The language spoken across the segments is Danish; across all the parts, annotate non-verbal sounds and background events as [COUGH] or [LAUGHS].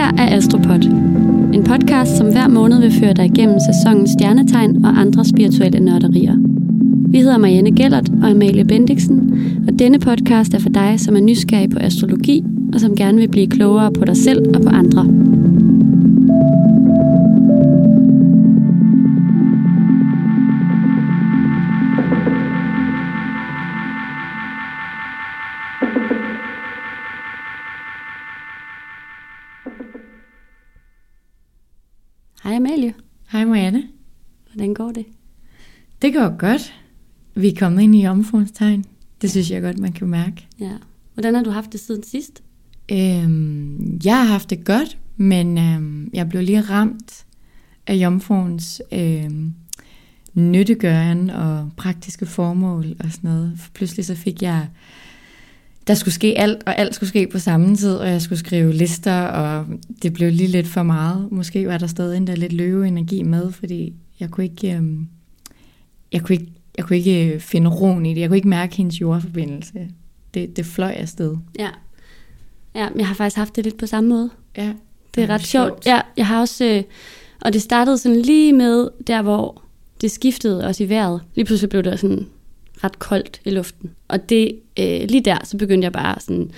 Her er Astropod. En podcast, som hver måned vil føre dig igennem sæsonens stjernetegn og andre spirituelle nørderier. Vi hedder Marianne Gellert og Amalie Bendiksen, og denne podcast er for dig, som er nysgerrig på astrologi og som gerne vil blive klogere på dig selv og på andre. Går godt. Vi er kommet ind i omfruens tegn. Det synes jeg godt, man kan mærke. Ja. Hvordan har du haft det siden sidst? Øhm, jeg har haft det godt, men øhm, jeg blev lige ramt af jomfruens øhm, nyttegøren og praktiske formål og sådan noget. For pludselig så fik jeg, der skulle ske alt, og alt skulle ske på samme tid, og jeg skulle skrive lister, og det blev lige lidt for meget. Måske var der stadig en der lidt løveenergi med, fordi jeg kunne ikke, øhm, jeg kunne ikke, jeg kunne ikke finde roen i det. Jeg kunne ikke mærke hendes jordforbindelse. Det, det fløj afsted. Ja. Ja, jeg har faktisk haft det lidt på samme måde. Ja, Det er ret sjovt. Ja, jeg har også... Øh, og det startede sådan lige med der, hvor det skiftede også i vejret. Lige pludselig blev det sådan ret koldt i luften. Og det, øh, lige der, så begyndte jeg bare sådan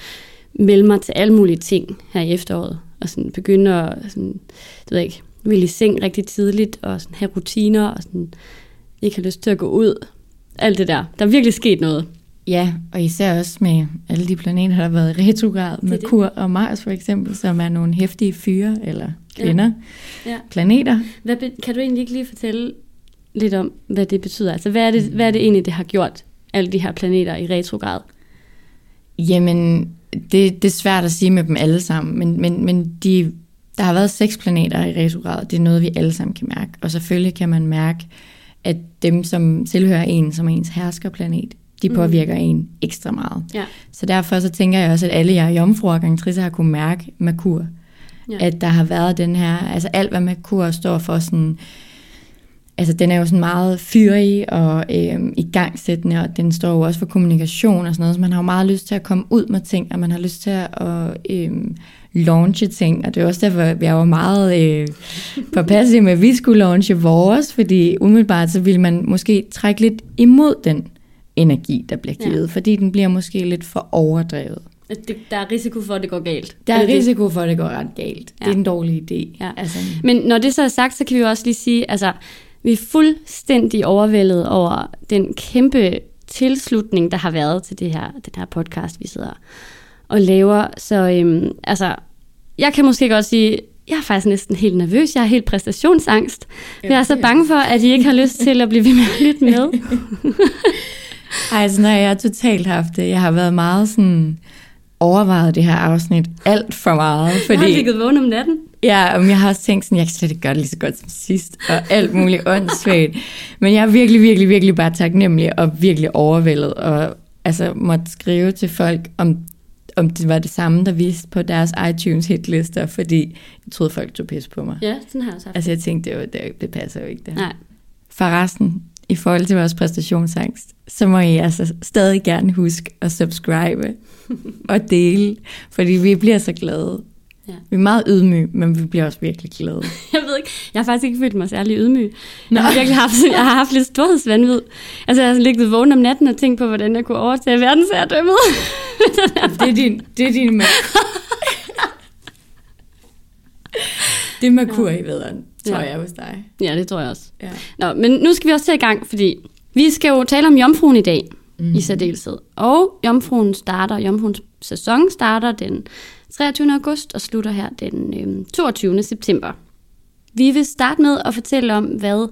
melde mig til alle mulige ting her i efteråret. Og sådan begynde at, sådan, det ved jeg ikke, ville i seng rigtig tidligt, og sådan have rutiner, og sådan ikke have lyst til at gå ud. Alt det der. Der er virkelig sket noget. Ja, og især også med alle de planeter, der har været i retrograd, det. Merkur og Mars for eksempel, som er nogle hæftige fyre eller kvinder, Ja. planeter. Hvad, be- kan du egentlig ikke lige fortælle lidt om, hvad det betyder? Altså, hvad er det, hvad er det egentlig, det har gjort, alle de her planeter i retrograd? Jamen, det, det er svært at sige med dem alle sammen, men, men, men de, der har været seks planeter i retrograd, det er noget, vi alle sammen kan mærke. Og selvfølgelig kan man mærke, at dem, som tilhører en som ens herskerplanet, de Mhm. påvirker en ekstra meget. Ja. Så derfor så tænker jeg også, at alle jer jomfruer og gangtrisser har kunne mærke Merkur. Ja. At der har været den her, altså alt hvad Merkur står for sådan, altså den er jo sådan meget fyrig og øhm, igangsættende, og den står jo også for kommunikation og sådan noget, så man har jo meget lyst til at komme ud med ting, og man har lyst til at øhm, launche ting, og det er også derfor, at jeg var meget øh, påpasselig med, at vi skulle launche vores, fordi umiddelbart så ville man måske trække lidt imod den energi, der bliver givet, ja. fordi den bliver måske lidt for overdrevet. Det, der er risiko for, at det går galt. Der Er risiko for, at det går ret galt. Ja. Ja. Det er en dårlig idé. Ja. Altså, Men når det så er sagt, så kan vi jo også lige sige, altså, vi er fuldstændig overvældet over den kæmpe tilslutning, der har været til det her, den her podcast, vi sidder og laver. Så øhm, altså, jeg kan måske godt sige, jeg er faktisk næsten helt nervøs. Jeg har helt præstationsangst. Jeg er så bange for, at I ikke har lyst til at blive ved med at lytte med. [LAUGHS] Ej, sådan har jeg totalt haft det. Jeg har været meget sådan overvejet det her afsnit alt for meget, Jeg har fordi ligget vågen om natten. ja, men jeg har også tænkt sådan, jeg kan slet ikke gøre det lige så godt som sidst, og alt muligt åndssvagt. Men jeg er virkelig, virkelig, virkelig bare taknemmelig og virkelig overvældet, og altså måtte skrive til folk, om, om det var det samme, der viste på deres iTunes hitlister, fordi jeg troede, folk tog pis på mig. Ja, sådan har jeg også haft. Altså jeg tænkte, det, var, det, det passer jo ikke det. Nej. Forresten, i forhold til vores præstationsangst, så må I altså stadig gerne huske at subscribe [LAUGHS] og dele, fordi vi bliver så glade. Ja. Vi er meget ydmyge, men vi bliver også virkelig glade. [LAUGHS] Jeg ved ikke, jeg har faktisk ikke følt mig særlig ydmyg. Jeg har virkelig haft, jeg har haft lidt storhedsvandvid. Altså, jeg har ligget vågen om natten og tænkt på, hvordan jeg kunne overtage verdensherredømmet. [LAUGHS] det er din, det er din [LAUGHS] det er Merkur i vederen, tror Ja. jeg hos dig. ja, det tror jeg også. Ja. Nå, men nu skal vi også til i gang, fordi vi skal jo tale om jomfruen i dag, mm. i særdeleshed. Og jomfruen starter, jomfruens sæson starter den 23. august og slutter her den øh, 22. september. Vi vil starte med at fortælle om, hvad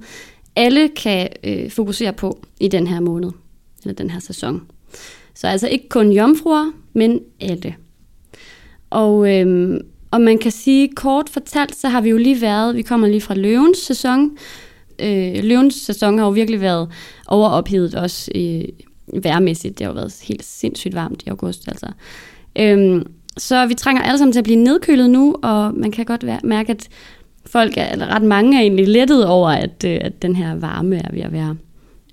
alle kan øh, fokusere på i den her måned, eller den her sæson. Så altså ikke kun jomfruer, men alle. Og, øh, og man kan sige, kort fortalt, så har vi jo lige været, vi kommer lige fra løvens sæson. Øh, løvens sæson har jo virkelig været overophedet også øh, værmæssigt. Det har jo været helt sindssygt varmt i august. Altså. Øhm, så vi trænger alle sammen til at blive nedkølet nu, og man kan godt mærke, at folk, er, eller ret mange er egentlig lettet over, at, øh, at den her varme er ved at være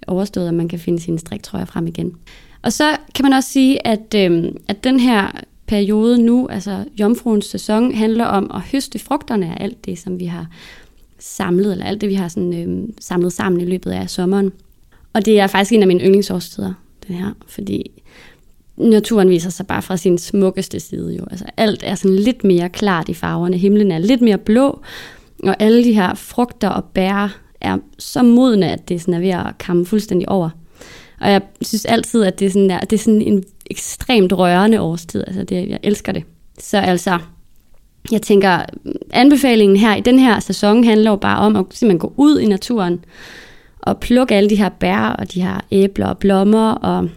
overstået, og man kan finde sine striktrøjer frem igen. Og så kan man også sige, at, øh, at den her periode nu, altså jomfruens sæson, handler om at høste frugterne af alt det, som vi har samlet, eller alt det, vi har sådan, øh, samlet sammen i løbet af sommeren. Og det er faktisk en af mine yndlingsårstider, den her, fordi naturen viser sig bare fra sin smukkeste side jo. Altså alt er sådan lidt mere klart i farverne. Himlen er lidt mere blå, og alle de her frugter og bær er så modne, at det sådan er ved at kamme fuldstændig over. Og jeg synes altid, at det er sådan, der, det er sådan en ekstremt rørende årstid. Altså det, jeg elsker det. Så altså, jeg tænker, anbefalingen her i den her sæson handler jo bare om at simpelthen gå ud i naturen og plukke alle de her bær og de her æbler og blommer og,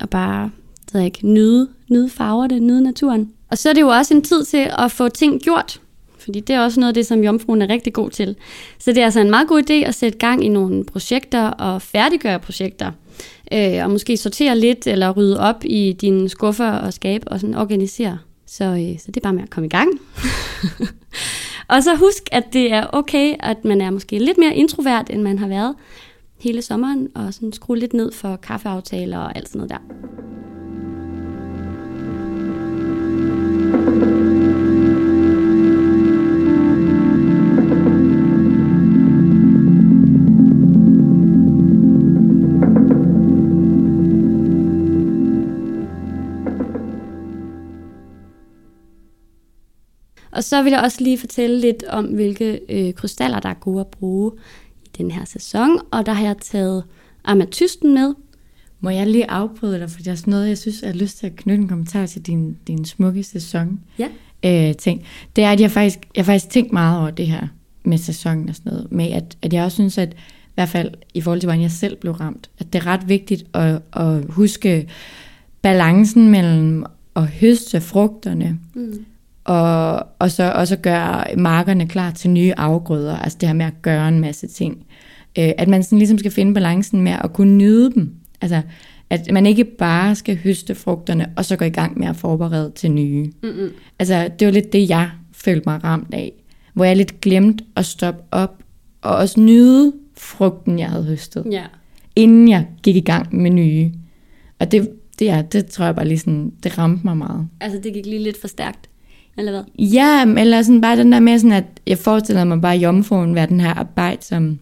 og bare ved jeg ikke, nyde, nyde farverne, nyde naturen. Og så er det jo også en tid til at få ting gjort, fordi det er også noget af det, som jomfruen er rigtig god til. Så det er altså en meget god idé at sætte gang i nogle projekter og færdiggøre projekter. Øh, og måske sortere lidt eller rydde op i dine skuffer og skabe og sådan organisere. Så, øh, så det er bare med at komme i gang. [LAUGHS] og så husk, at det er okay, at man er måske lidt mere introvert, end man har været hele sommeren, og sådan skrue lidt ned for kaffeaftaler og alt sådan noget der. Og så vil jeg også lige fortælle lidt om, hvilke øh, krystaller, der er gode at bruge i den her sæson. Og der har jeg taget amatysten med. Må jeg lige afbryde dig, for det er sådan noget, jeg synes, jeg har lyst til at knytte en kommentar til din, din smukke sæson. Ja. Øh, ting. Det er, at jeg faktisk, jeg faktisk tænkt meget over det her med sæsonen og sådan noget. Med at, at jeg også synes, at i hvert fald i forhold til, hvordan jeg selv blev ramt, at det er ret vigtigt at, at huske balancen mellem at høste frugterne, mm og, og så også gøre markerne klar til nye afgrøder, altså det her med at gøre en masse ting. Øh, at man sådan ligesom skal finde balancen med at kunne nyde dem. Altså, at man ikke bare skal høste frugterne, og så gå i gang med at forberede til nye. Mm-hmm. Altså, det var lidt det, jeg følte mig ramt af. Hvor jeg lidt glemte at stoppe op, og også nyde frugten, jeg havde høstet. Ja. Inden jeg gik i gang med nye. Og det, det, ja, det tror jeg bare lige sådan, det ramte mig meget. Altså, det gik lige lidt for stærkt eller hvad? Ja, eller sådan bare den der med sådan, at jeg forestiller mig bare jomfruen være den her arbejde, som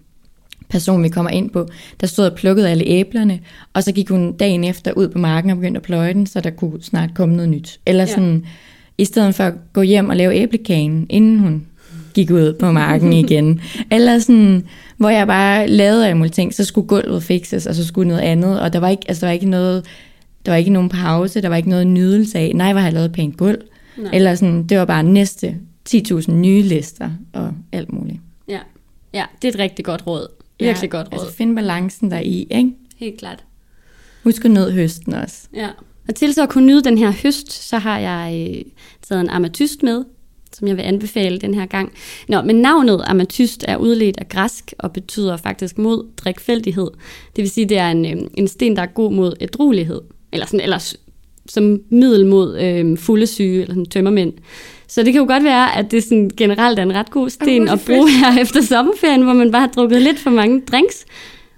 person, vi kommer ind på, der stod og plukkede alle æblerne, og så gik hun dagen efter ud på marken og begyndte at pløje den, så der kunne snart komme noget nyt. Eller sådan, ja. i stedet for at gå hjem og lave æblekagen, inden hun gik ud på marken [LAUGHS] igen. Eller sådan, hvor jeg bare lavede alle mulige ting, så skulle gulvet fikses, og så skulle noget andet, og der var ikke, altså, der var ikke noget, der var ikke nogen pause, der var ikke noget nydelse af, nej, hvor har jeg lavet pænt gulv. Nej. Eller sådan, det var bare næste 10.000 nye lister og alt muligt. Ja. ja, det er et rigtig godt råd. Virkelig ja, godt råd. Altså find balancen der i, ikke? Helt klart. Husk at nyde høsten også. Ja. Og til så at kunne nyde den her høst, så har jeg øh, taget en amatyst med, som jeg vil anbefale den her gang. Nå, men navnet amatyst er udledt af græsk og betyder faktisk mod drikfældighed. Det vil sige, det er en, øh, en sten, der er god mod ædruelighed. Eller sådan, eller som middel mod øh, fulde syge eller sådan tømmermænd. Så det kan jo godt være, at det sådan generelt er en ret god sten at bruge her [LAUGHS] efter sommerferien, hvor man bare har drukket lidt for mange drinks.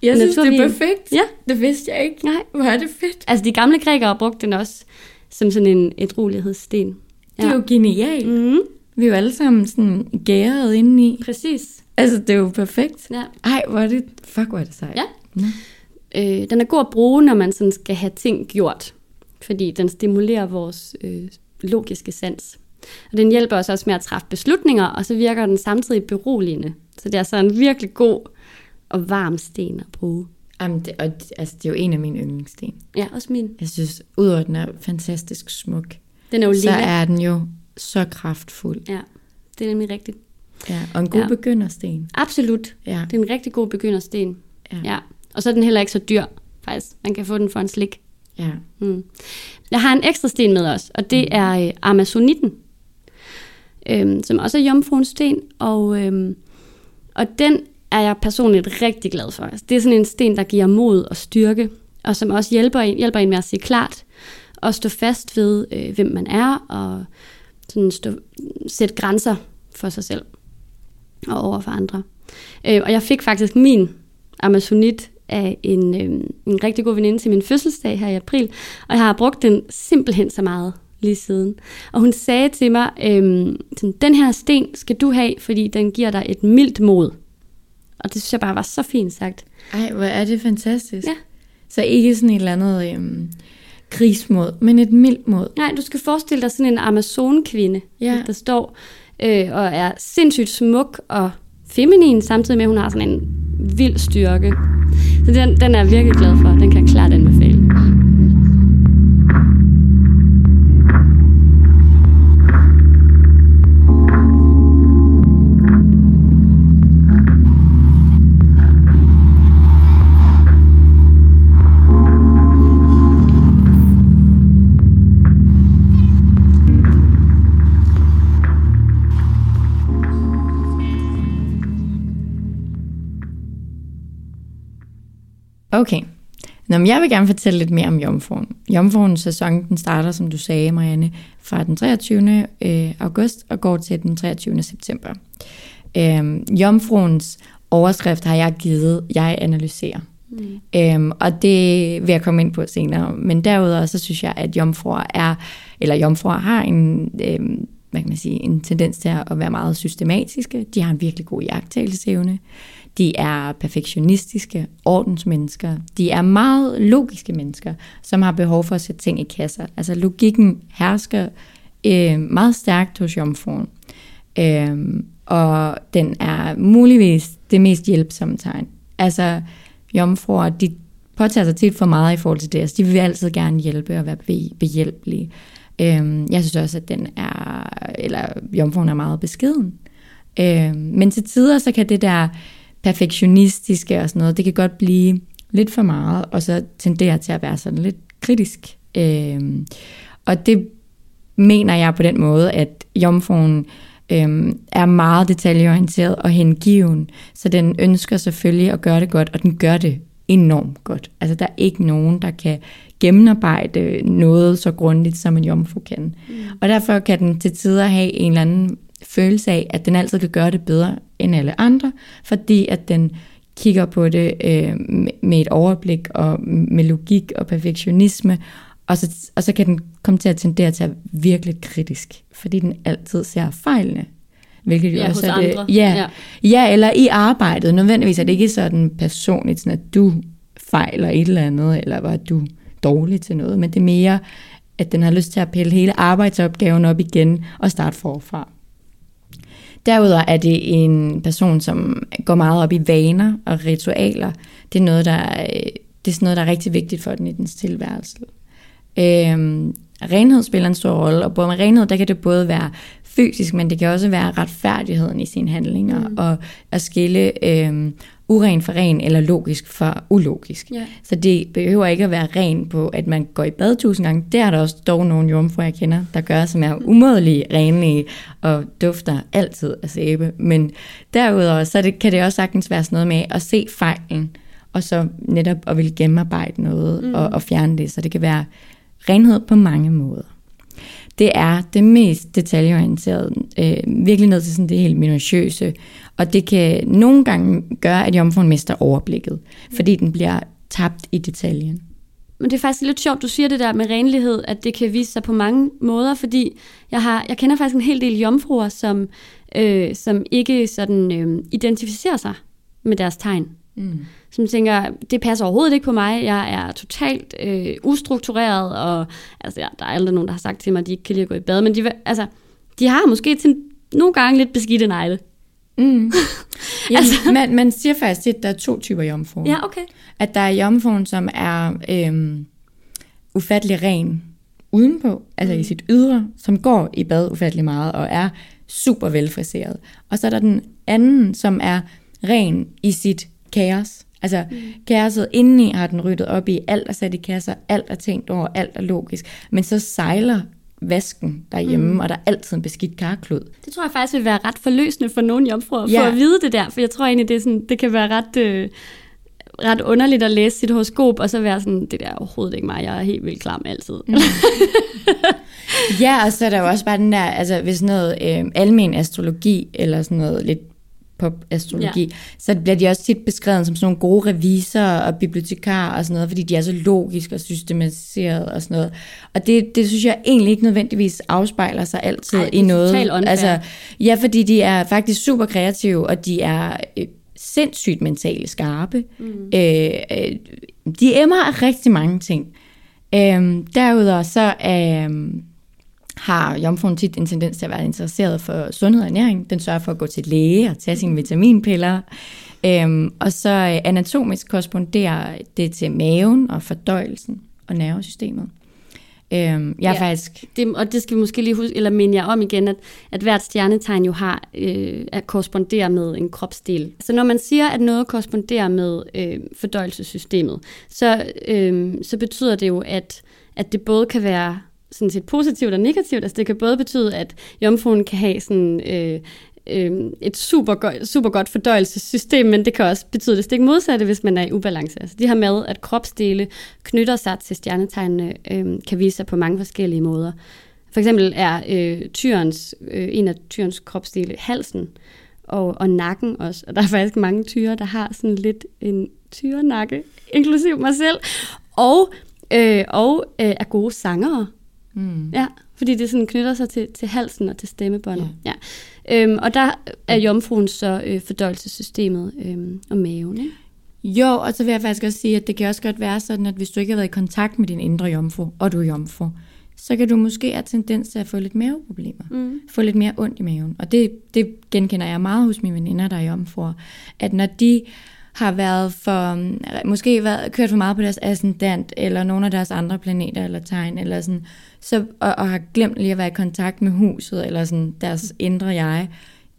Jeg synes, det er perfekt. Ja. Det vidste jeg ikke. Nej. Hvor er det fedt. Altså, de gamle grækere brugte den også som sådan en ædrolighedssten. Ja. Det er jo genialt. Mm-hmm. Vi er jo alle sammen sådan gæret indeni. Præcis. Altså, det er jo perfekt. Ja. Ej, hvor er det... Fuck, hvor er det sejt. Ja. Øh, den er god at bruge, når man sådan skal have ting gjort fordi den stimulerer vores øh, logiske sans. Og den hjælper os også med at træffe beslutninger, og så virker den samtidig beroligende. Så det er så en virkelig god og varm sten at bruge. Jamen, det, og, altså, det er jo en af mine yndlingssten. Ja, også min. Jeg synes, udover at den er fantastisk smuk, den er jo så er den jo så kraftfuld. Ja, det er nemlig rigtigt. Ja, og en god Ja. begyndersten. Absolut. Ja. Det er en rigtig god begyndersten. Ja. ja. Og så er den heller ikke så dyr, faktisk. Man kan få den for en slik. Ja. Mm. Jeg har en ekstra sten med os, og det er øh, amazonitten, øhm, som også er jomfruens sten, og, øhm, og den er jeg personligt rigtig glad for. Altså, det er sådan en sten, der giver mod og styrke, og som også hjælper en, hjælper en med at se klart, og stå fast ved, øh, hvem man er, og sådan stå, sætte grænser for sig selv og over for andre. Øh, og jeg fik faktisk min amazonit af en, øh, en rigtig god veninde til min fødselsdag her i april, og jeg har brugt den simpelthen så meget lige siden. Og hun sagde til mig, øhm, sådan, den her sten skal du have, fordi den giver dig et mildt mod. Og det synes jeg bare var så fint sagt. Ej, hvor er det fantastisk. Ja. Så ikke sådan et eller andet øhm, krigsmod, men et mildt mod. Nej, du skal forestille dig sådan en Amazon-kvinde, Ja. der står øh, og er sindssygt smuk og feminin, samtidig med, at hun har sådan en vild styrke. Så den, den er jeg virkelig glad for. Den kan jeg klart anbefale. Okay. Nå, men jeg vil gerne fortælle lidt mere om Jomfruen. Jomfruens sæson, den starter, som du sagde, Marianne, fra den 23. øh, august og går til den 23. september. Øhm, Jomfruens overskrift har jeg givet, jeg analyserer. Mm. Øhm, og det vil jeg komme ind på senere. Men derudover, så synes jeg, at jomfruer er, eller jomfruer har en, øhm, hvad kan man sige, en tendens til at være meget systematiske. De har en virkelig god jagttagelsesevne. De er perfektionistiske, ordensmennesker. De er meget logiske mennesker, som har behov for at sætte ting i kasser. Altså logikken hersker øh, meget stærkt hos jomfruen. Øh, og den er muligvis det mest hjælpsomme tegn. Altså jomfruer, de påtager sig tit for meget i forhold til det. Altså, de vil altid gerne hjælpe og være behjælpelige. Øhm, jeg synes også, at den er, eller jomfruen er meget beskeden. Øhm, men til tider, så kan det der perfektionistiske og sådan noget, det kan godt blive lidt for meget, og så tenderer til at være sådan lidt kritisk. Øhm, og det mener jeg på den måde, at jomfruen øhm, er meget detaljeorienteret og hengiven, så den ønsker selvfølgelig at gøre det godt, og den gør det enormt godt. Altså der er ikke nogen, der kan gennemarbejde noget så grundigt, som en jomfru kan. Mm. Og derfor kan den til tider have en eller anden følelse af, at den altid kan gøre det bedre end alle andre, fordi at den kigger på det øh, med et overblik og med logik og perfektionisme, og så, og så kan den komme til at tendere til at være virkelig kritisk, fordi den altid ser fejlene. Hvilket jo Ja, også er det, Ja. ja. ja, eller i arbejdet. Nødvendigvis er det ikke sådan personligt, sådan at du fejler et eller andet, eller var du dårlig til noget, men det er mere, at den har lyst til at pille hele arbejdsopgaven op igen og starte forfra. Derudover er det en person, som går meget op i vaner og ritualer. Det er noget, der er, det er sådan noget, der er rigtig vigtigt for den i dens tilværelse. Øhm, renhed spiller en stor rolle, og både med renhed, der kan det både være fysisk, men det kan også være retfærdigheden i sine handlinger, mm. og at skille øhm, uren for ren, eller logisk for ulogisk. Ja. Så det behøver ikke at være ren på, at man går i bad tusind gange. Det er der også dog nogle jomfruer, jeg kender, der gør, som er umådelige renlige og dufter altid af sæbe. Men derudover, så det, kan det også sagtens være sådan noget med at se fejlen, og så netop at ville gennemarbejde noget mm. og, og fjerne det. Så det kan være renhed på mange måder. Det er det mest detaljeorienterede, øh, virkelig ned til sådan det helt minutiøse, og det kan nogle gange gøre, at jomfruen mister overblikket, fordi den bliver tabt i detaljen. Men det er faktisk lidt sjovt, du siger det der med renlighed, at det kan vise sig på mange måder, fordi jeg, har, jeg kender faktisk en hel del jomfruer, som, øh, som ikke sådan øh, identificerer sig med deres tegn. Mm. Som tænker, det passer overhovedet ikke på mig, jeg er totalt øh, ustruktureret, og altså, ja, der er aldrig nogen, der har sagt til mig, at de ikke kan lide at gå i bad, men de, altså, de har måske til nogle gange lidt beskidte negle. Mm. [LAUGHS] Jamen, altså. man, man siger faktisk, at der er to typer jomfruer. Ja, okay. At der er jomfruen, som er øhm, ufattelig ren udenpå, altså mm. i sit ydre, som går i bad ufattelig meget og er super velfriseret. Og så er der den anden, som er ren i sit kaos. Altså mm. kaoset indeni har den ryddet op i, alt er sat i kasser, alt er tænkt over, alt er logisk. Men så sejler vasken derhjemme, mm. og der er altid en beskidt karklud. Det tror jeg faktisk vil være ret forløsende for nogle jomfruer, ja. Ja. for at vide det der, for jeg tror egentlig, det, er sådan, det kan være ret, øh, ret underligt at læse sit horoskop, og så være sådan, det der er overhovedet ikke mig, jeg er helt vildt klam altid. Mm. Ja, og så er der jo også bare den der, altså hvis noget øh, almen astrologi, eller sådan noget lidt pop-astrologi, ja. så bliver de også tit beskrevet som sådan nogle gode revisorer og bibliotekarer og sådan noget, fordi de er så logiske og systematiseret og sådan noget. Og det, det synes jeg egentlig ikke nødvendigvis afspejler sig altid Ej, i noget. Altså, ja, fordi de er faktisk super kreative, og de er øh, sindssygt mentale skarpe. Mm. Øh, øh, de emmer af rigtig mange ting. Øh, derudover så øh, har jomfruen tit en tendens til at være interesseret for sundhed og ernæring. Den sørger for at gå til læge og tage sine vitaminpiller. Øhm, og så øh, anatomisk korresponderer det til maven og fordøjelsen og nervesystemet. Øhm, jeg er ja, faktisk... Det, og det skal vi måske lige huske, eller minde jer om igen, at, at hvert stjernetegn jo har øh, at korrespondere med en kropsdel. Så når man siger, at noget korresponderer med øh, fordøjelsessystemet, så, øh, så betyder det jo, at, at det både kan være sådan set positivt og negativt. Altså det kan både betyde, at jomfruen kan have sådan, øh, øh, et super, go- super godt fordøjelsessystem, men det kan også betyde det stik modsatte, hvis man er i ubalance. Altså det her med, at kropsdele knytter sig til stjernetegnene, øh, kan vise sig på mange forskellige måder. For eksempel er øh, tyrens, øh, en af tyrens kropsdele halsen, og, og nakken også. Og der er faktisk mange tyre, der har sådan lidt en tyrenakke, inklusiv mig selv. Og, øh, og øh, er gode sangere. Mm. Ja, fordi det sådan knytter sig til, til halsen og til stemmebåndet. Ja. Ja. Øhm, og der er jomfruen så øh, fordøjelsessystemet øhm, og maven, ikke? Jo, og så vil jeg faktisk også sige, at det kan også godt være sådan, at hvis du ikke har været i kontakt med din indre jomfru, og du er jomfru, så kan du måske have tendens til at få lidt maveproblemer. Mm. Få lidt mere ondt i maven. Og det, det genkender jeg meget hos mine veninder, der er jomfruer. At når de har været for, måske været, kørt for meget på deres ascendant, eller nogle af deres andre planeter eller tegn, eller sådan, så, og, og har glemt lige at være i kontakt med huset, eller sådan deres indre jeg,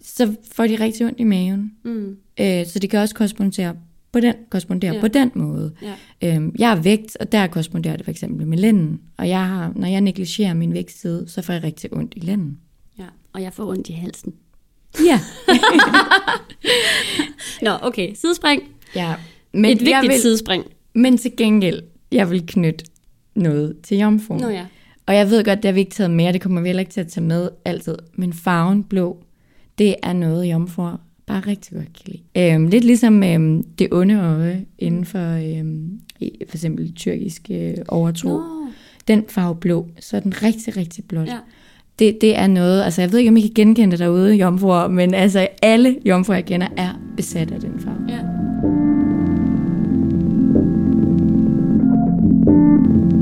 så får de rigtig ondt i maven. Mm. Øh, så det kan også korrespondere på den, korrespondere ja. på den måde. Ja. Øhm, jeg er vægt, og der korresponderer det for eksempel med lænden. Og jeg har, når jeg negligerer min vægtside, så får jeg rigtig ondt i lænden. Ja, og jeg får ondt i halsen. Ja. [LAUGHS] Nå, okay. Sidespring. Ja. Men Et vigtigt vil, sidespring. Men til gengæld, jeg vil knytte noget til jomfruen. Nå ja. Og jeg ved godt, det har vi ikke taget med, det kommer vi heller ikke til at tage med altid. Men farven blå, det er noget, jomfruer bare rigtig godt kan lide. Øhm, lidt ligesom øhm, det onde øje inden for øhm, for eksempel tyrkisk øh, overtro. Nå. Den farve blå, så er den rigtig, rigtig blot. Ja det, det er noget, altså jeg ved ikke, om I kan genkende det derude, jomfruer, men altså alle jomfruer, jeg kender, er besat af den farve. Ja. Thank you.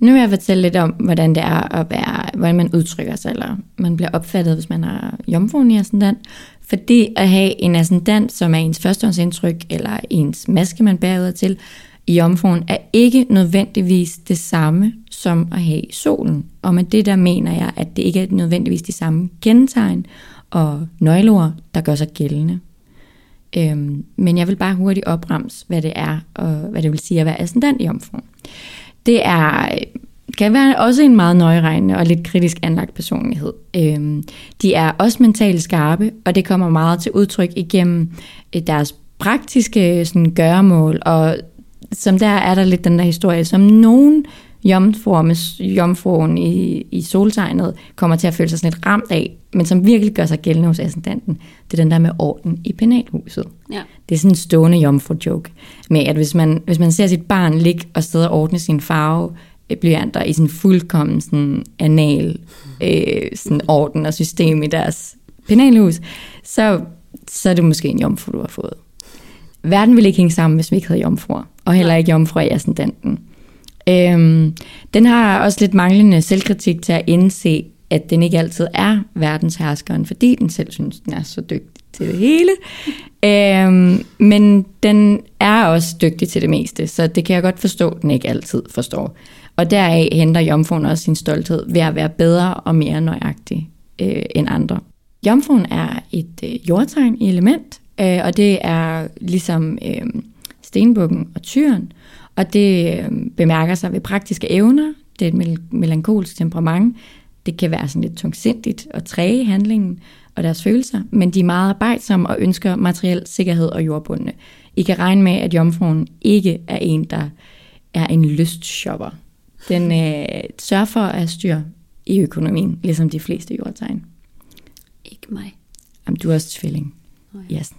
Nu vil jeg fortælle lidt om, hvordan det er at være, hvordan man udtrykker sig, eller man bliver opfattet, hvis man har jomfruen i ascendant. Fordi at have en ascendant, som er ens førstehåndsindtryk, eller ens maske, man bærer ud til, i jomfruen, er ikke nødvendigvis det samme som at have solen. Og med det der mener jeg, at det ikke er nødvendigvis de samme kendetegn og nøgleord, der gør sig gældende. Øhm, men jeg vil bare hurtigt opremse, hvad det er, og hvad det vil sige at være ascendant i jomfruen det er kan være også en meget nøjeregnende og lidt kritisk anlagt personlighed. Øhm, de er også mentalt skarpe, og det kommer meget til udtryk igennem øh, deres praktiske sådan, gøremål, og som der er der lidt den der historie, som nogen jomfruer med jomfruen i, i soltegnet kommer til at føle sig sådan lidt ramt af, men som virkelig gør sig gældende hos ascendanten, det er den der med orden i penalhuset. Ja. Det er sådan en stående jomfru-joke, med at hvis man, hvis man ser sit barn ligge og sidde og ordne sin farve, øh, blyanter i sådan fuldkommen sådan anal øh, sådan orden og system i deres penalhus, så, så er det måske en jomfru, du har fået. Verden ville ikke hænge sammen, hvis vi ikke havde jomfruer, og heller ikke jomfruer i ascendanten. Øhm, den har også lidt manglende selvkritik til at indse, at den ikke altid er verdensherskeren, fordi den selv synes, den er så dygtig til det hele. Øhm, men den er også dygtig til det meste, så det kan jeg godt forstå, at den ikke altid forstår. Og deraf henter jomfruen også sin stolthed ved at være bedre og mere nøjagtig øh, end andre. jomfruen er et øh, jordtegn i element, øh, og det er ligesom øh, stenbukken og tyren, og det øh, bemærker sig ved praktiske evner, det er et mel- melankolsk temperament, det kan være sådan lidt tungsindigt og træge handlingen og deres følelser, men de er meget arbejdsomme og ønsker materiel sikkerhed og jordbundne. I kan regne med, at jomfruen ikke er en, der er en lystshopper. Den øh, sørger for at have styr i økonomien, ligesom de fleste jordtegn. Ikke mig. Jamen, du er også tvilling. Oh, ja. Yes,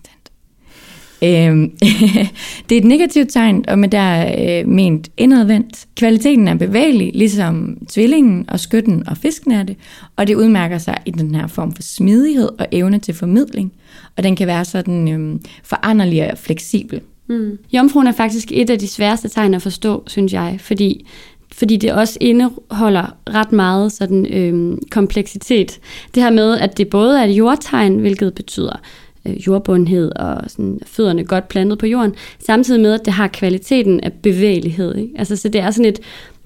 Øhm, [LAUGHS] det er et negativt tegn, og med der er øh, ment indadvendt. Kvaliteten er bevægelig, ligesom tvillingen og skytten og fisken er det, og det udmærker sig i den her form for smidighed og evne til formidling, og den kan være sådan øhm, foranderlig og fleksibel. Mm. Jomfruen er faktisk et af de sværeste tegn at forstå, synes jeg, fordi fordi det også indeholder ret meget sådan øhm, kompleksitet. Det her med, at det både er et jordtegn, hvilket betyder øh, jordbundhed og sådan, fødderne godt plantet på jorden, samtidig med, at det har kvaliteten af bevægelighed. Ikke? Altså, så det er sådan et,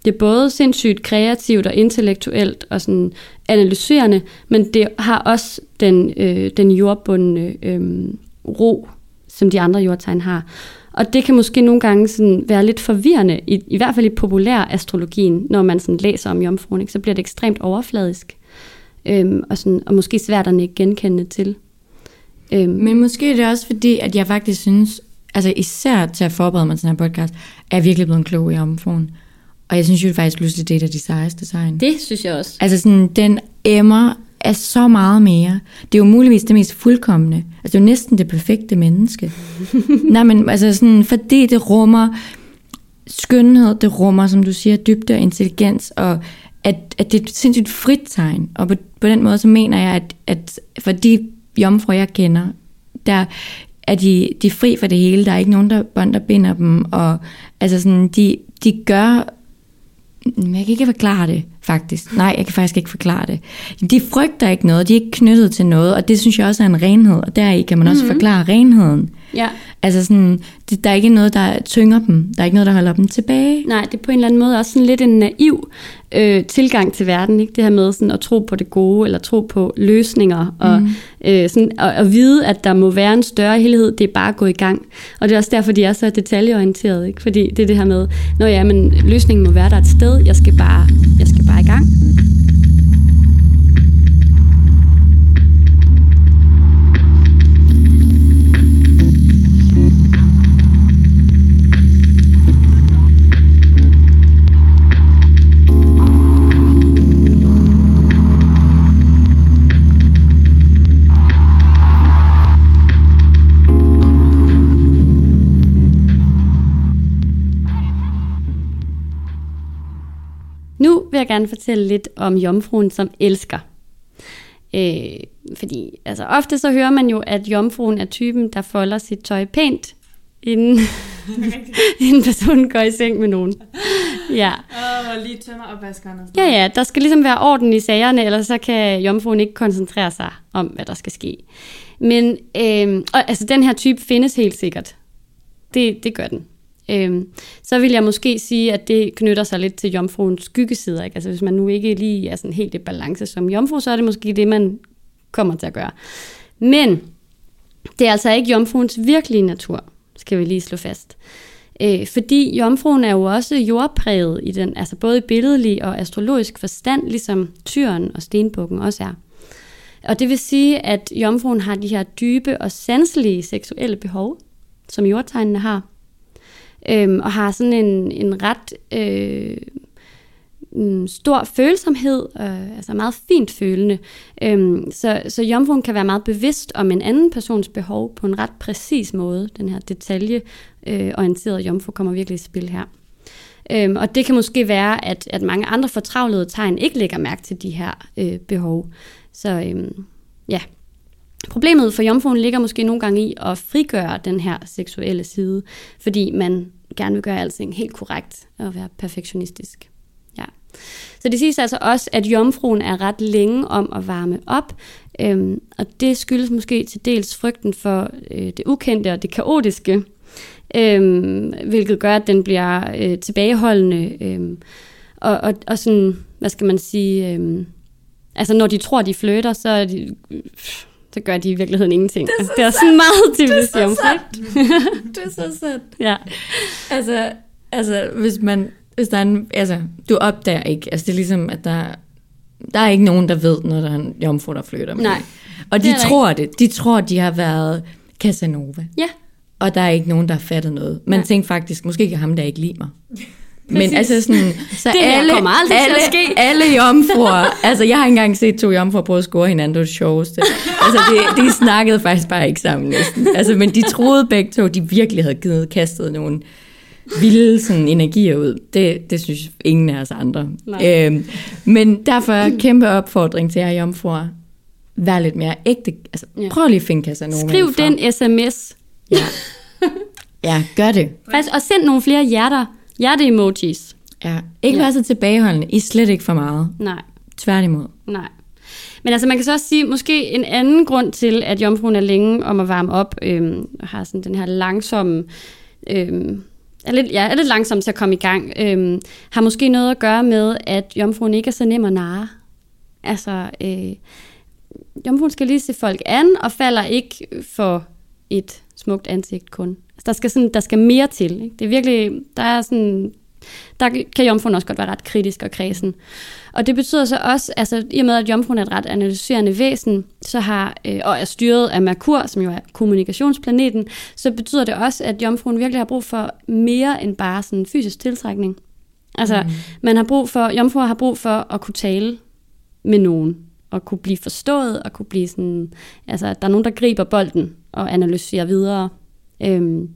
det er både sindssygt kreativt og intellektuelt og sådan analyserende, men det har også den, øh, den jordbundne øh, ro, som de andre jordtegn har. Og det kan måske nogle gange sådan være lidt forvirrende, i, i hvert fald i populær astrologien, når man sådan læser om jomfruen, ikke? så bliver det ekstremt overfladisk, øhm, og, sådan, og måske svært at ikke genkende til. Øhm. Men måske er det også fordi, at jeg faktisk synes, altså især til at forberede mig til den her podcast, er jeg virkelig blevet klog i jomfruen. Og jeg synes jo faktisk pludselig, det er de sejeste tegn. Det synes jeg også. Altså sådan, den emmer er så meget mere. Det er jo muligvis det mest fuldkommende. Altså det er jo næsten det perfekte menneske. [LAUGHS] Nej, men altså sådan, fordi det rummer skønhed, det rummer, som du siger, dybde og intelligens, og at, at det er et sindssygt frit tegn. Og på, på den måde, så mener jeg, at, at for de jomfruer, jeg kender, der er de, de er fri for det hele. Der er ikke nogen, der bånd, der binder dem. Og altså sådan, de, de gør jeg kan ikke forklare det, faktisk. Nej, jeg kan faktisk ikke forklare det. De frygter ikke noget, de er ikke knyttet til noget, og det synes jeg også er en renhed, og deri kan man også mm-hmm. forklare renheden. Ja. Altså sådan, det, der er ikke noget, der tynger dem. Der er ikke noget, der holder dem tilbage. Nej, det er på en eller anden måde også sådan lidt en naiv øh, tilgang til verden. Ikke? Det her med sådan at tro på det gode, eller tro på løsninger, og, mm. øh, sådan, og, og vide, at der må være en større helhed, det er bare at gå i gang. Og det er også derfor, de er så detaljeorienterede. Ikke? Fordi det er det her med, når ja, men løsningen må være der et sted, jeg skal bare, jeg skal bare i gang. Jeg gerne fortælle lidt om jomfruen som elsker. Øh, fordi altså, ofte så hører man jo, at jomfruen er typen, der folder sit tøj pænt, inden, [LAUGHS] inden personen går i seng med nogen. Ja. Og lige tømmer opvaskeren og sådan Ja, ja, der skal ligesom være orden i sagerne, ellers så kan jomfruen ikke koncentrere sig om, hvad der skal ske. Men øh, og, altså, den her type findes helt sikkert. Det, det gør den. Øhm, så vil jeg måske sige, at det knytter sig lidt til jomfruens skyggesider. Ikke? Altså hvis man nu ikke lige er sådan helt i balance som jomfru, så er det måske det, man kommer til at gøre. Men det er altså ikke jomfruens virkelige natur, skal vi lige slå fast. Øh, fordi jomfruen er jo også jordpræget i den, altså både i billedlig og astrologisk forstand, ligesom tyren og stenbukken også er. Og det vil sige, at jomfruen har de her dybe og sanselige seksuelle behov, som jordtegnene har øhm, og har sådan en, en ret øh, mm, stor følsomhed, øh, altså meget fint følende. Øhm, så, så jomfruen kan være meget bevidst om en anden persons behov på en ret præcis måde. Den her detaljeorienterede øh, jomfru kommer virkelig i spil her. Øhm, og det kan måske være, at, at mange andre fortravlede tegn ikke lægger mærke til de her øh, behov. Så øhm, ja, Problemet for jomfruen ligger måske nogle gange i at frigøre den her seksuelle side, fordi man gerne vil gøre alting helt korrekt og være perfektionistisk. Ja. Så det siges altså også, at jomfruen er ret længe om at varme op, øhm, og det skyldes måske til dels frygten for øh, det ukendte og det kaotiske, øhm, hvilket gør, at den bliver øh, tilbageholdende, øhm, og, og, og sådan, hvad skal man sige, øhm, Altså, når de tror, de flytter, så, er de, øh, så gør de i virkeligheden ingenting. Det er, altså, det er sådan meget typisk jomfru, ikke? Det er så sandt. Ja. Altså, altså hvis man, hvis der er en, altså, du opdager ikke, altså det er ligesom, at der, der er ikke nogen, der ved, når der er en jomfru, der flytter. med. Nej. Og det de er der tror det. De tror, de har været Casanova. Ja. Og der er ikke nogen, der har fattet noget. Man Nej. tænkte faktisk, måske kan ham der ikke lide mig. Men altså sådan, [LAUGHS] så Det alle, kommer aldrig til alle, at ske. alle jomfruer, altså jeg har ikke engang set to jomfruer prøve at score hinanden, det var det sjoveste. Altså de, de snakkede faktisk bare ikke sammen næsten. Altså, men de troede begge to, de virkelig havde givet, kastet nogle vilde sådan, energier ud. Det, det synes ingen af os andre. Nej. Øhm, men derfor kæmpe opfordring til jer jomfruer. Vær lidt mere ægte. Altså, Ja. prøv lige at finde Casanova Skriv frem. den sms. Ja. ja, gør det. Faktisk, og send nogle flere hjerter. Hjerte-emojis. Ja. Ikke Ja. være så tilbageholdende. I slet ikke for meget. Nej. Tværtimod. Nej. Men altså, man kan så også sige, måske en anden grund til, at jomfruen er længe om at varme op, øhm, og har sådan den her langsomme, øhm, er lidt, ja, er lidt langsom til at komme i gang, øhm, har måske noget at gøre med, at jomfruen ikke er så nem at narre. Altså, øh, jomfruen skal lige se folk an, og falder ikke for et smukt ansigt kun. Der skal, sådan, der skal mere til. Ikke? Det er virkelig, der er sådan, der kan jomfruen også godt være ret kritisk og kredsen. Og det betyder så også, altså i og med, at jomfruen er et ret analyserende væsen, så har, øh, og er styret af Merkur, som jo er kommunikationsplaneten, så betyder det også, at jomfruen virkelig har brug for mere end bare sådan fysisk tiltrækning. Altså, mm. man har brug for, jomfruer har brug for at kunne tale med nogen, og kunne blive forstået, og kunne blive sådan, altså, at der er nogen, der griber bolden og analyserer videre. Øhm,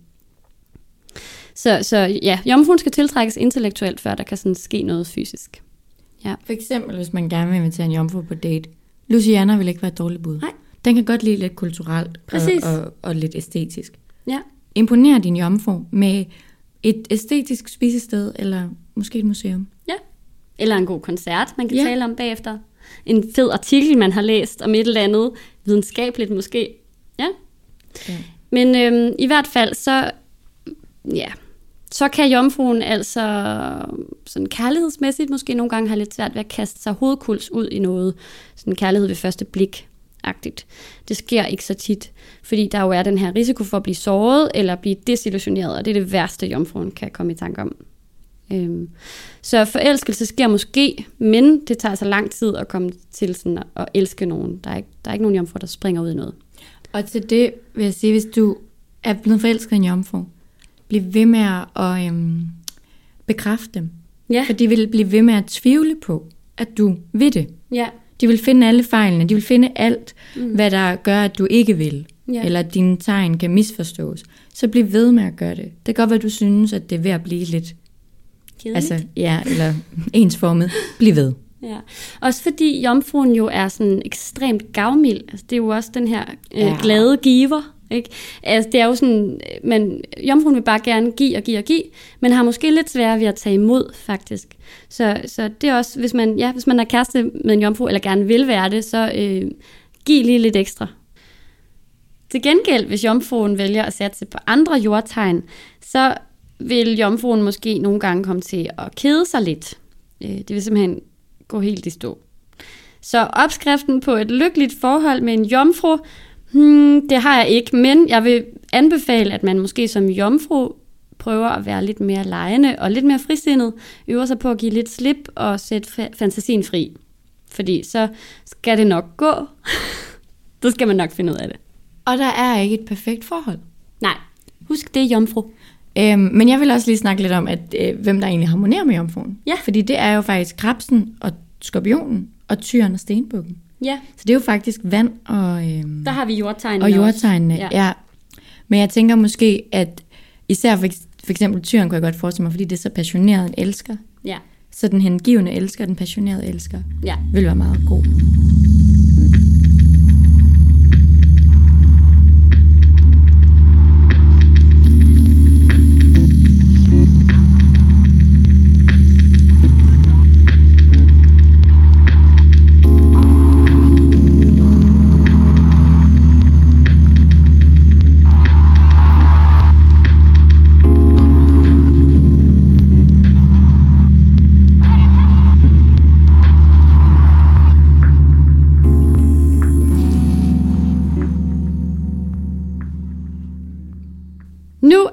så, så ja, jomfruen skal tiltrækkes intellektuelt, før der kan sådan ske noget fysisk. For eksempel, hvis man gerne vil invitere en jomfru på date. Luciana vil ikke være et dårligt bud. Nej. Den kan godt lide lidt kulturelt Præcis. og, og, og lidt æstetisk. Ja. Imponer din jomfru med et æstetisk spisested, eller måske et museum. Eller en god koncert, man kan Ja. ja. tale om bagefter. En fed artikel, man har læst om et eller andet videnskabeligt måske. Ja. Ja. Men øhm, i hvert fald, så, ja, så kan jomfruen altså sådan kærlighedsmæssigt måske nogle gange have lidt svært ved at kaste sig hovedkuls ud i noget. Sådan kærlighed ved første blik. -agtigt. Det sker ikke så tit, fordi der jo er den her risiko for at blive såret eller blive desillusioneret, og det er det værste, jomfruen kan komme i tanke om. Øhm, så forelskelse sker måske, men det tager så lang tid at komme til sådan at, at elske nogen. Der er, ikke, der er ikke nogen jomfru, der springer ud i noget. Og til det vil jeg sige, hvis du er blevet forelsket i en jomfru, bliv ved med at øhm, bekræfte dem. Ja. For de vil blive ved med at tvivle på, at du vil det. Ja. De vil finde alle fejlene, de vil finde alt, mm. hvad der gør, at du ikke vil. Ja. Eller at dine tegn kan misforstås. Så bliv ved med at gøre det. Det kan godt være, du synes, at det er ved at blive lidt Kedeligt. altså, ja, eller [LAUGHS] ensformet. Bliv ved. Ja. Også fordi jomfruen jo er sådan ekstremt gavmild. Altså, det er jo også den her øh, Ja. glade giver. Ikke? Altså, det er jo sådan, men jomfruen vil bare gerne give og give og give, men har måske lidt sværere ved at tage imod, faktisk. Så, så det er også, hvis man, ja, hvis man er kæreste med en jomfru, eller gerne vil være det, så øh, giv lige lidt ekstra. Til gengæld, hvis jomfruen vælger at satse på andre jordtegn, så vil jomfruen måske nogle gange komme til at kede sig lidt. Øh, Det vil simpelthen gå helt i stå. Så opskriften på et lykkeligt forhold med en jomfru, hmm, det har jeg ikke, men jeg vil anbefale, at man måske som jomfru prøver at være lidt mere lejende og lidt mere frisindet, øver sig på at give lidt slip og sætte fa- fantasien fri. Fordi så skal det nok gå. [LAUGHS] så skal man nok finde ud af det. Og der er ikke et perfekt forhold. Nej, husk det jomfru. Øhm, men jeg vil også lige snakke lidt om, at øh, hvem der egentlig harmonerer med jomfruen. Ja. Fordi det er jo faktisk krabsen og skorpionen og tyren og stenbukken. Ja, Så det er jo faktisk vand og, øhm, der har vi jordtegnene og også. jordtegnene. Ja. ja. Men jeg tænker måske, at især for, for eksempel tyren kunne jeg godt forestille mig, fordi det er så passioneret en elsker. Ja, Så den hengivende elsker, den passionerede elsker, ja. vil være meget god.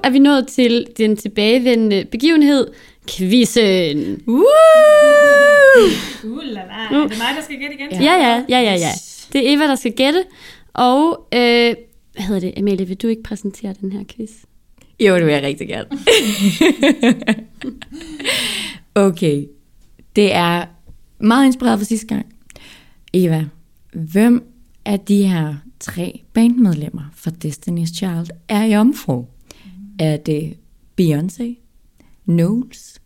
Er vi nået til den tilbagevendende begivenhed, quizzen. Woo! [LAUGHS] Uh, la, la. Er det mig, der skal gætte igen? Ja, ja, ja, ja, ja. Det er Eva, der skal gætte. Og, øh, hvad hedder det, Amalie, vil du ikke præsentere den her quiz? Jo, det vil jeg rigtig gerne. [LAUGHS] okay. Det er meget inspireret fra sidste gang. Eva, hvem af de her tre bandmedlemmer fra Destiny's Child er jomfru? Er det Beyoncé? Knowles?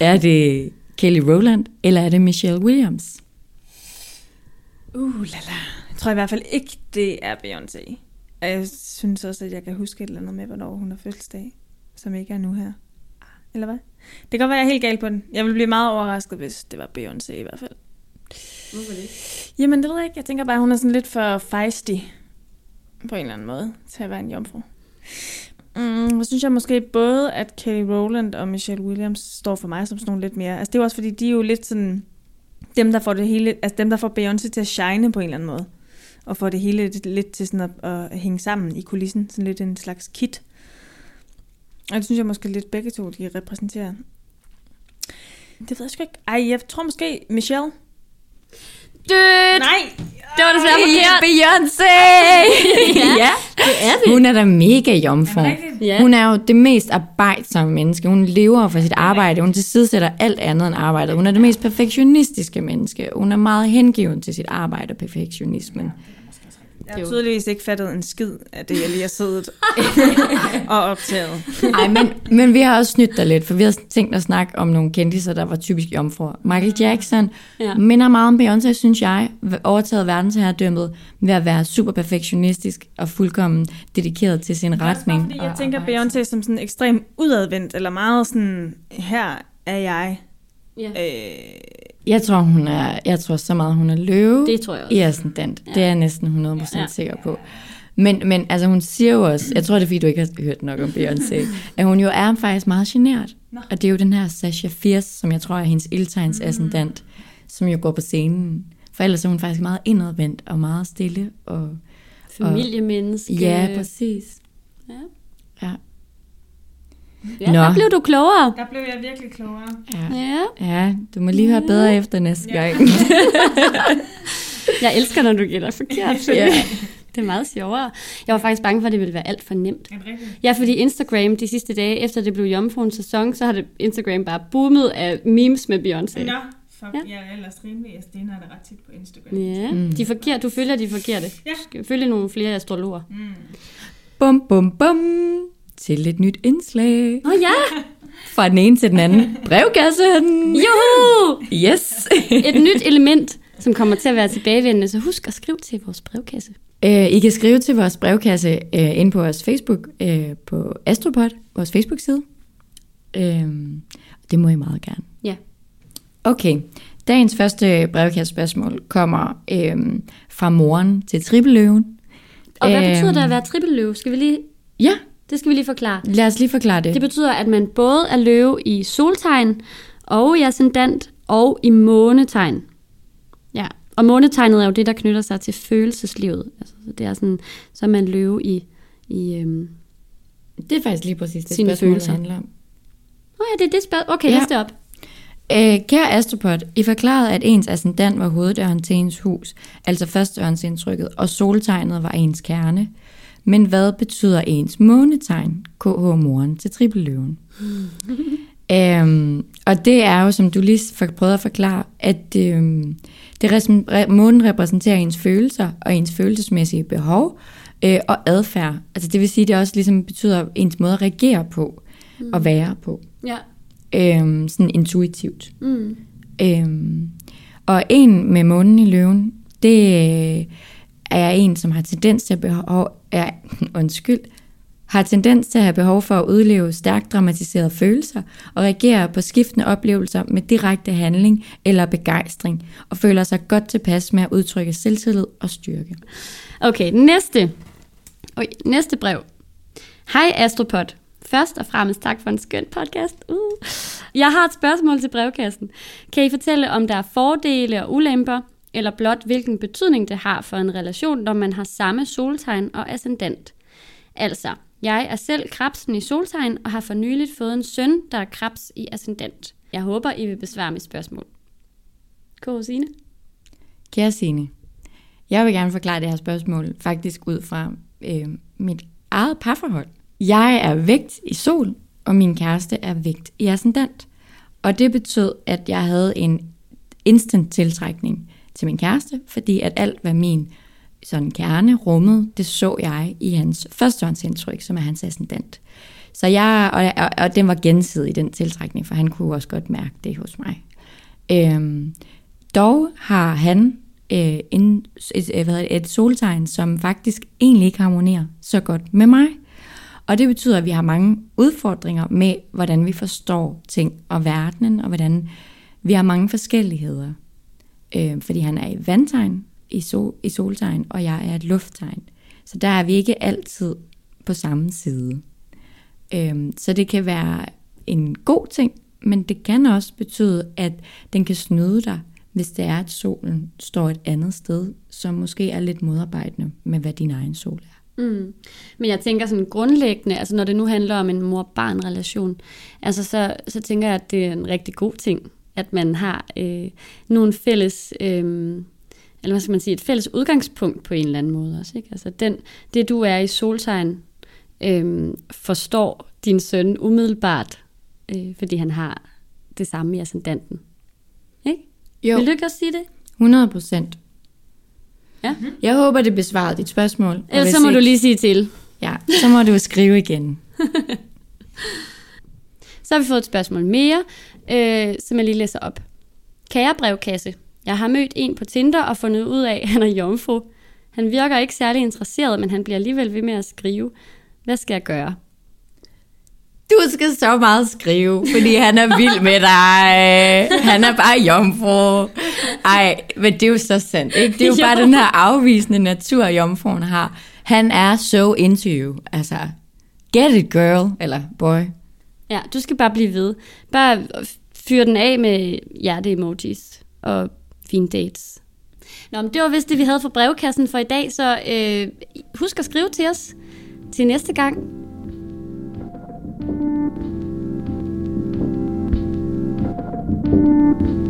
Er det Kelly Rowland? Eller er det Michelle Williams? Uh, la, la. Jeg tror i hvert fald ikke, det er Beyoncé. Og jeg synes også, at jeg kan huske et eller andet med, hvornår hun har fødselsdag, som ikke er nu her. Eller hvad? Det kan godt være, jeg er helt gal på den. Jeg vil blive meget overrasket, hvis det var Beyoncé i hvert fald. Hvorfor det? Jamen, det ved jeg ikke. Jeg tænker bare, at hun er sådan lidt for feisty på en eller anden måde til at være en jomfru. Mm, jeg synes jeg måske både, at Kelly Rowland og Michelle Williams står for mig som sådan nogle lidt mere... Altså, det er jo også fordi, de er jo lidt sådan... Dem, der får det hele... Altså, dem, der får Beyoncé til at shine på en eller anden måde. Og får det hele lidt, lidt til sådan at, at, hænge sammen i kulissen. Sådan lidt en slags kit. Og det synes jeg måske lidt begge to, de repræsenterer. Det ved jeg sgu ikke. Ej, jeg tror måske Michelle. Dødt! Nej! Det var desværre forkert. Beyoncé! ja, Det er det. hun er da mega jomfru. Ja. Hun er jo det mest arbejdsomme menneske. Hun lever for sit arbejde. Hun tilsidesætter alt andet end arbejdet. Hun er det mest perfektionistiske menneske. Hun er meget hengiven til sit arbejde og perfektionismen. Jeg har tydeligvis ikke fattet en skid af det, jeg lige har siddet [LAUGHS] og optaget. Ej, men, men vi har også snydt dig lidt, for vi har tænkt at snakke om nogle kendiser, der var typisk jomfruer. Michael Jackson Ja. minder meget om Beyoncé, synes jeg, overtaget verdensherredømmet ved at være super perfektionistisk og fuldkommen dedikeret til sin retning. Fordi jeg tænker. Beyoncé som sådan ekstremt udadvendt, eller meget sådan, her er jeg. Ja. Øh, Jeg tror, hun er, jeg tror så meget, hun er løve. Det tror jeg også. i ascendant. Ja. Det er jeg næsten 100% Ja. ja. sikker på. Men, men altså, hun siger jo også, jeg tror det er fordi, du ikke har hørt nok om Beyoncé, [LAUGHS] at hun jo er faktisk meget genert. Nå. Og det er jo den her Sasha Fierce, som jeg tror er hendes ildtegns ascendant, som jo går på scenen. For ellers er hun faktisk meget indadvendt og meget stille. Og, Familiemenneske. ja, præcis. Ja. Ja. Ja, Nå. der blev du klogere. der blev jeg virkelig klogere. Ja. Ja. ja, du må lige høre bedre efter næste gang. [LAUGHS] Jeg elsker, når du gætter forkert. ja. Det er meget sjovere. Jeg var faktisk bange for, at det ville være alt for nemt. Ja, fordi Instagram de sidste dage, efter det blev jomfruens sæson, så har det Instagram bare boomet af memes med Beyoncé. Nå, fuck, Ja. ja. jeg er ellers rimelig. Jeg stener det ret tit på Instagram. Ja, Mm. de er forkert. Du følger de forkerte. Ja. Følge nogle flere astrologer. Mm. Bum, bum, bum. Til et nyt indslag. Åh oh, ja! [LAUGHS] Fra den ene til den anden. Brevkassen. Juhu! Yes. [LAUGHS] Et nyt element, som kommer til at være tilbagevendende. Så husk at skrive til vores brevkasse. Uh, I kan skrive til vores brevkasse uh, ind på vores Facebook, uh, på Astropod, vores Facebook-side. Uh, det må I meget gerne. Ja. Okay, dagens første brevkassespørgsmål kommer uh, fra moren til trippeløven. Og hvad betyder Øhm, det at være trippelløve? Skal vi lige, Ja, det skal vi lige forklare. lad os lige forklare det. Det betyder, at man både er løve i soltegn, og i ascendant, og i månetegn. Ja, og månetegnet er jo det, der knytter sig til følelseslivet. Altså, så det er sådan, så er man løve i... i øhm... det er faktisk lige præcis det Sine spørgsmål, følelser. det handler om. Oh ja, det er det spørgsmål. Okay, ja. læs det op. Øh, kære Astropod, I forklarede, at ens ascendant var hoveddøren til ens hus, altså førstehåndsindtrykket, og soltegnet var ens kerne. Men hvad betyder ens månetegn, KH moren til trippelløven? [LAUGHS] øhm, og det er jo, som du lige for, prøvede at forklare, at øhm, det re, månen repræsenterer ens følelser og ens følelsesmæssige behov øh, og adfærd. Altså det vil sige, at det også ligesom betyder ens måde at reagere på mm. og være på. Ja. Øhm, sådan intuitivt. Mm. Øhm, og en med månen i løven, det øh, er en, som har tendens til at behov, er, [LAUGHS] undskyld, har tendens til at have behov for at udleve stærkt dramatiserede følelser og reagere på skiftende oplevelser med direkte handling eller begejstring og føler sig godt tilpas med at udtrykke selvtillid og styrke. Okay, næste. Oj, næste brev. Hej Astropod. Først og fremmest tak for en skøn podcast. Uh. Jeg har et spørgsmål til brevkassen. Kan I fortælle, om der er fordele og ulemper, eller blot hvilken betydning det har for en relation, når man har samme soltegn og ascendant? Altså, Jeg er selv krabsen i soltegn og har for nyligt fået en søn, der er krabs i ascendant. Jeg håber, I vil besvare mit spørgsmål. Kåre Signe? Kære Signe, jeg vil gerne forklare det her spørgsmål faktisk ud fra øh, mit eget parforhold. Jeg er vægt i sol, og min kæreste er vægt i ascendant. Og det betød, at jeg havde en instant tiltrækning til min kæreste, fordi at alt, hvad min sådan kerne rummede, det så jeg i hans førstehåndsindtryk, som er hans ascendant. Så jeg, og, og, og den var gensidig, den tiltrækning, for han kunne også godt mærke det hos mig. Øhm, dog har han øh, en, et, øh, hvad det, et soltegn, som faktisk egentlig ikke harmonerer så godt med mig. Og det betyder, at vi har mange udfordringer med, hvordan vi forstår ting og verdenen, og hvordan vi har mange forskelligheder. Øh, fordi han er i vandtegn, i, sol, i soltegn, og jeg er et lufttegn. Så der er vi ikke altid på samme side. Øh, så det kan være en god ting, men det kan også betyde, at den kan snyde dig, hvis det er, at solen står et andet sted, som måske er lidt modarbejdende med, hvad din egen sol er. Mm. Men jeg tænker sådan grundlæggende, altså når det nu handler om en mor-barn-relation, altså så, så tænker jeg, at det er en rigtig god ting, at man har øh, nogle fælles, øh, eller hvad skal man sige, et fælles udgangspunkt på en eller anden måde også. Ikke? Altså den, det du er i soltegn, øh, forstår din søn umiddelbart, øh, fordi han har det samme i ascendanten. Ikke? Jo. Vil du ikke også sige det? 100 procent. Ja. Jeg håber, det besvarede dit spørgsmål. Ellers så må ikke, du lige sige til. Ja, så må du skrive igen. [LAUGHS] Så har vi fået et spørgsmål mere, øh, som jeg lige læser op. Kære brevkasse, jeg har mødt en på Tinder og fundet ud af, at [LAUGHS] han er jomfru. Han virker ikke særlig interesseret, men han bliver alligevel ved med at skrive. Hvad skal jeg gøre? Du skal så meget skrive, fordi han er vild med dig. Han er bare jomfru. Ej, men det er jo så sandt, ikke? Det er jo [LAUGHS] Jo. bare den her afvisende natur, jomfruen har. Han er so into you. Altså, get it, girl. Eller boy. Ja, du skal bare blive ved. Bare fyre den af med hjerte-emojis og fine dates. Nå, men det var vist det, vi havde for brevkassen for i dag, så øh, husk at skrive til os til næste gang. Men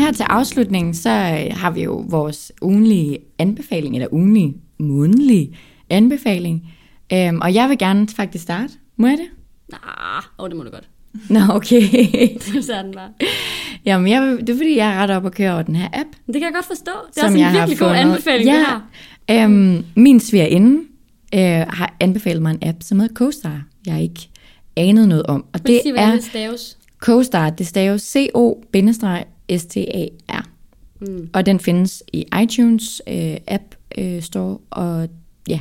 her til afslutningen, så øh, har vi jo vores ugenlige anbefaling, eller ugenlige, månedlige anbefaling. Øhm, og jeg vil gerne faktisk starte. Må jeg det? Ah, åh, det må du godt. Nå, okay. [LAUGHS] Så er den bare. Jamen, jeg det er fordi, jeg er ret op at køre over den her app. Det kan jeg godt forstå. Det er som også en virkelig god anbefaling, ja. det her. Øhm, min svigerinde øh, har anbefalet mig en app, som hedder CoStar. Jeg ikke anet noget om. Og det sige, er det staves? CoStar. Det staves C-O-S-T-A-R. Mm. Og den findes i iTunes øh, App øh, Store. Og ja,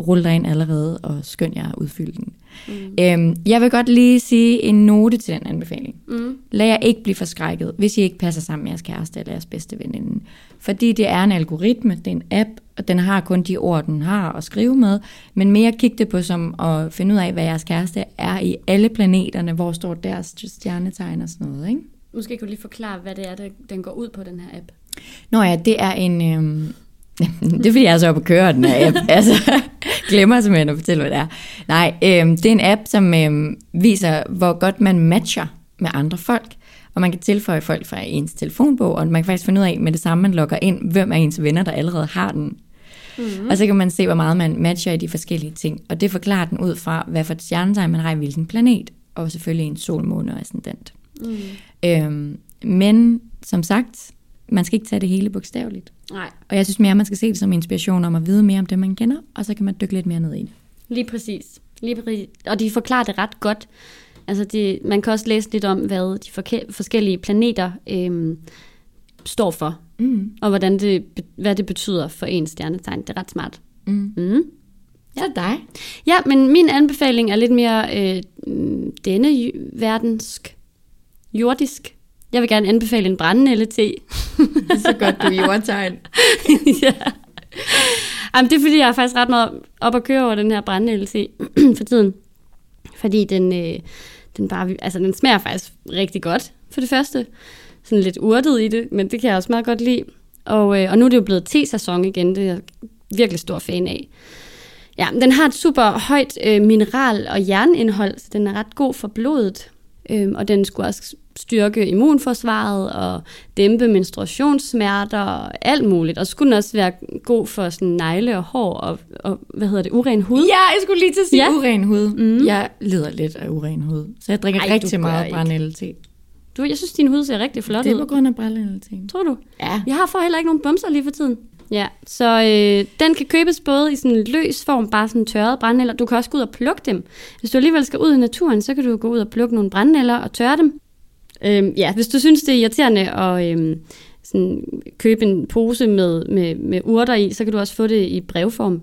rul dig ind allerede og skynd jer at udfylde den. Mm. Øhm, jeg vil godt lige sige en note til den anbefaling. Mm. Lad jer ikke blive forskrækket, hvis I ikke passer sammen med jeres kæreste eller jeres bedste veninde. Fordi det er en algoritme, det er en app, og den har kun de ord, den har at skrive med. Men mere kig det på som at finde ud af, hvad jeres kæreste er i alle planeterne, hvor står deres stjernetegn og sådan noget. Ikke? Måske kunne du lige forklare, hvad det er, der, den går ud på, den her app. Nå ja, det er en... Øhm, [LAUGHS] det er fordi, jeg er så oppe at køre den her app. [LAUGHS] altså, glemmer simpelthen at fortælle, hvad det er. Nej, øhm, det er en app, som øhm, viser, hvor godt man matcher med andre folk. Og man kan tilføje folk fra ens telefonbog, og man kan faktisk finde ud af med det samme, man logger ind, hvem er ens venner, der allerede har den. Mm. Og så kan man se, hvor meget man matcher i de forskellige ting. Og det forklarer den ud fra, hvad for et stjernetegn man har i hvilken planet. Og selvfølgelig en sol, måne og ascendant. Mm. Øhm, men som sagt, man skal ikke tage det hele bogstaveligt. Nej, Og jeg synes mere, man skal se det som inspiration om at vide mere om det, man kender, og så kan man dykke lidt mere ned i det. lige præcis. Lige præcis. Og de forklarer det ret godt. Altså det, man kan også læse lidt om, hvad de forke- forskellige planeter øhm, står for, Mm. og hvordan det, hvad det betyder for ens stjernetegn. Det er ret smart. Mm. Mm. Så dig. Ja, men min anbefaling er lidt mere øh, denne verdensk, jordisk. Jeg vil gerne anbefale en brændende er [LAUGHS] så godt, du jordtegn. [LAUGHS] ja. Jamen, det er fordi, jeg er faktisk ret meget op at køre over den her brændende LT [CLEARS THROAT] for tiden. Fordi den, øh, den, bare, altså, den smager faktisk rigtig godt, for det første. Sådan lidt urtet i det, men det kan jeg også meget godt lide. Og, øh, og nu er det jo blevet te-sæson igen, det er jeg virkelig stor fan af. Ja, den har et super højt øh, mineral- og jernindhold, så den er ret god for blodet. Øhm, og den skulle også styrke immunforsvaret og dæmpe menstruationssmerter og alt muligt. Og så skulle den også være god for sådan negle og hår og, og hvad hedder det, uren hud. Ja, jeg skulle lige til at sige Ja. uren hud. Mm. Jeg lider lidt af uren hud, så jeg drikker Ej, rigtig meget ikke. brændende te. Du, jeg synes, din hud ser rigtig flot Det er ud. på grund af brændende te. Tror du? Ja. Jeg har for heller ikke nogen bumser lige for tiden. Ja, så øh, den kan købes både i sådan en løs form, bare sådan tørret brændenælder. Du kan også gå ud og plukke dem. Hvis du alligevel skal ud i naturen, så kan du gå ud og plukke nogle brændenælder og tørre dem. Øhm, ja, hvis du synes, det er irriterende at øhm, sådan, købe en pose med, med, med urter i, så kan du også få det i brevform.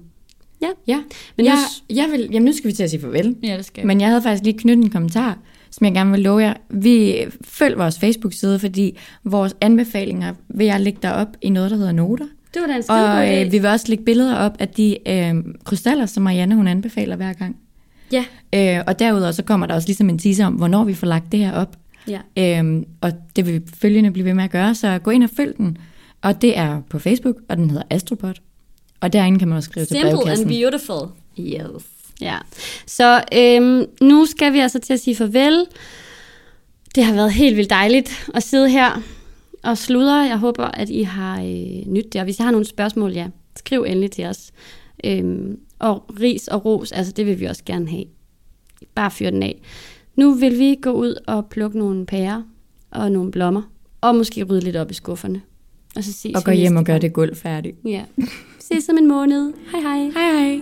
Ja, Ja, men jeg, nu- jeg vil, jamen nu skal vi til at sige farvel. ja det skal Men jeg havde faktisk lige knyttet en kommentar, som jeg gerne vil love jer. Vi følg vores Facebook-side, fordi vores anbefalinger vil jeg lægge derop i noget, der hedder noter. Det var da en Og øh, vi vil også lægge billeder op af de øh, krystaller, som Marianne hun anbefaler hver gang. Ja, Øh, og derudover så kommer der også ligesom en teaser om, hvornår vi får lagt det her op. ja. Øhm, og det vil vi følgende blive ved med at gøre, så gå ind og følg den. Og det er på Facebook, og den hedder Astropod. Og derinde kan man også skrive til Simple and beautiful. Yes. Ja, så øhm, nu skal vi altså til at sige farvel. Det har været helt vildt dejligt at sidde her og sludre. Jeg håber, at I har øh, nyt det. Og hvis I har nogle spørgsmål, ja, skriv endelig til os. Øhm, og ris og ros, altså det vil vi også gerne have. Bare fyr den af. Nu vil vi gå ud og plukke nogle pærer og nogle blommer. Og måske rydde lidt op i skufferne. Og så ses Og gå hjem og gør gang. det gulv færdigt. Ja. Ses om en måned. Hej hej. Hej hej.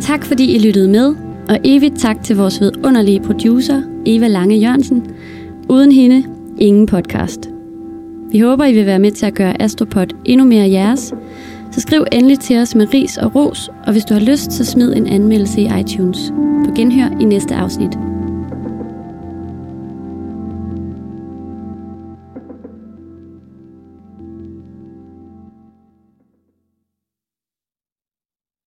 Tak fordi I lyttede med, og evigt tak til vores vidunderlige producer, Eva Lange Jørgensen. Uden hende, ingen podcast. Vi håber, I vil være med til at gøre Astropod endnu mere jeres. Så skriv endelig til os med ris og ros, og hvis du har lyst, så smid en anmeldelse i iTunes. På genhør i næste afsnit.